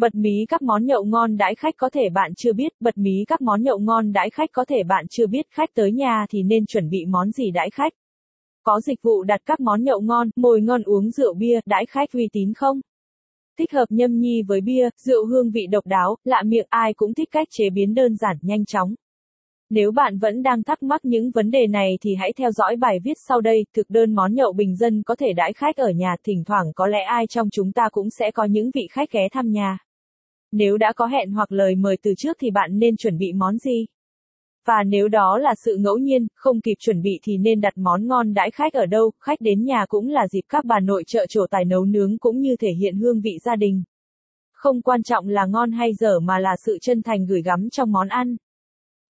Bật mí các món nhậu ngon đãi khách có thể bạn chưa biết, bật mí các món nhậu ngon đãi khách có thể bạn chưa biết khách tới nhà thì nên chuẩn bị món gì đãi khách. Có dịch vụ đặt các món nhậu ngon, mồi ngon uống rượu bia, đãi khách uy tín không? Thích hợp nhâm nhi với bia, rượu hương vị độc đáo, lạ miệng ai cũng thích cách chế biến đơn giản, nhanh chóng. Nếu bạn vẫn đang thắc mắc những vấn đề này thì hãy theo dõi bài viết sau đây, thực đơn món nhậu bình dân có thể đãi khách ở nhà, thỉnh thoảng có lẽ ai trong chúng ta cũng sẽ có những vị khách ghé thăm nhà. Nếu đã có hẹn hoặc lời mời từ trước thì bạn nên chuẩn bị món gì? Và nếu đó là sự ngẫu nhiên, không kịp chuẩn bị thì nên đặt món ngon đãi khách ở đâu, khách đến nhà cũng là dịp các bà nội trợ trổ tài nấu nướng cũng như thể hiện hương vị gia đình. Không quan trọng là ngon hay dở mà là sự chân thành gửi gắm trong món ăn.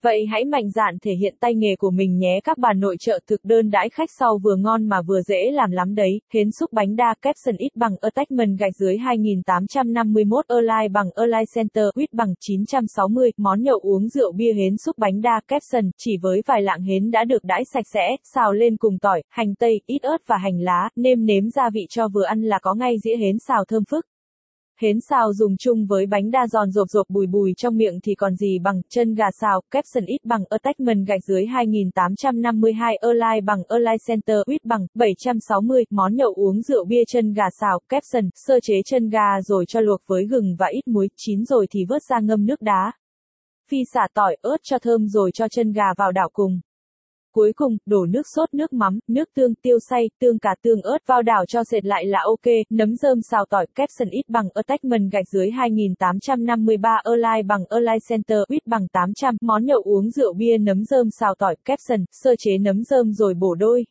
Vậy hãy mạnh dạn thể hiện tay nghề của mình nhé các bà nội trợ thực đơn đãi khách sau vừa ngon mà vừa dễ làm lắm đấy. Hến xúc bánh đa caption ít bằng attachment gạch dưới 2851 online bằng online Center ít bằng 960 món nhậu uống rượu bia hến xúc bánh đa caption chỉ với vài lạng hến đã được đãi sạch sẽ, xào lên cùng tỏi, hành tây, ít ớt và hành lá, nêm nếm gia vị cho vừa ăn là có ngay dĩa hến xào thơm phức. Hến xào dùng chung với bánh đa giòn rộp rộp bùi bùi trong miệng thì còn gì bằng chân gà xào, caption ít bằng attachment gạch dưới 2852 Align bằng Align Center ít bằng 760 món nhậu uống rượu bia chân gà xào, caption, sơ chế chân gà rồi cho luộc với gừng và ít muối, chín rồi thì vớt ra ngâm nước đá. Phi xả tỏi, ớt cho thơm rồi cho chân gà vào đảo cùng. Cuối cùng, đổ nước sốt nước mắm, nước tương, tiêu xay, tương cà tương ớt vào đảo cho sệt lại là ok, nấm rơm xào tỏi, caption ít bằng attachment gạch dưới 2853 Align bằng Align Center ít bằng 800, món nhậu uống rượu bia nấm rơm xào tỏi, caption, sơ chế nấm rơm rồi bổ đôi.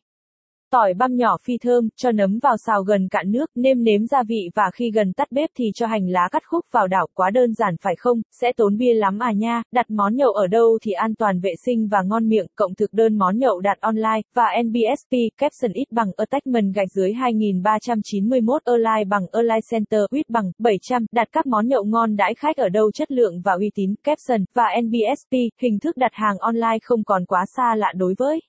Tỏi băm nhỏ phi thơm, cho nấm vào xào gần cạn nước, nêm nếm gia vị và khi gần tắt bếp thì cho hành lá cắt khúc vào đảo, quá đơn giản phải không, sẽ tốn bia lắm à nha, đặt món nhậu ở đâu thì an toàn vệ sinh và ngon miệng, cộng thực đơn món nhậu đặt online, và NBSP, caption ít bằng attachment gạch dưới 2391 online bằng online Center ít bằng 700, đặt các món nhậu ngon đãi khách ở đâu chất lượng và uy tín, caption, và NBSP, hình thức đặt hàng online không còn quá xa lạ đối với.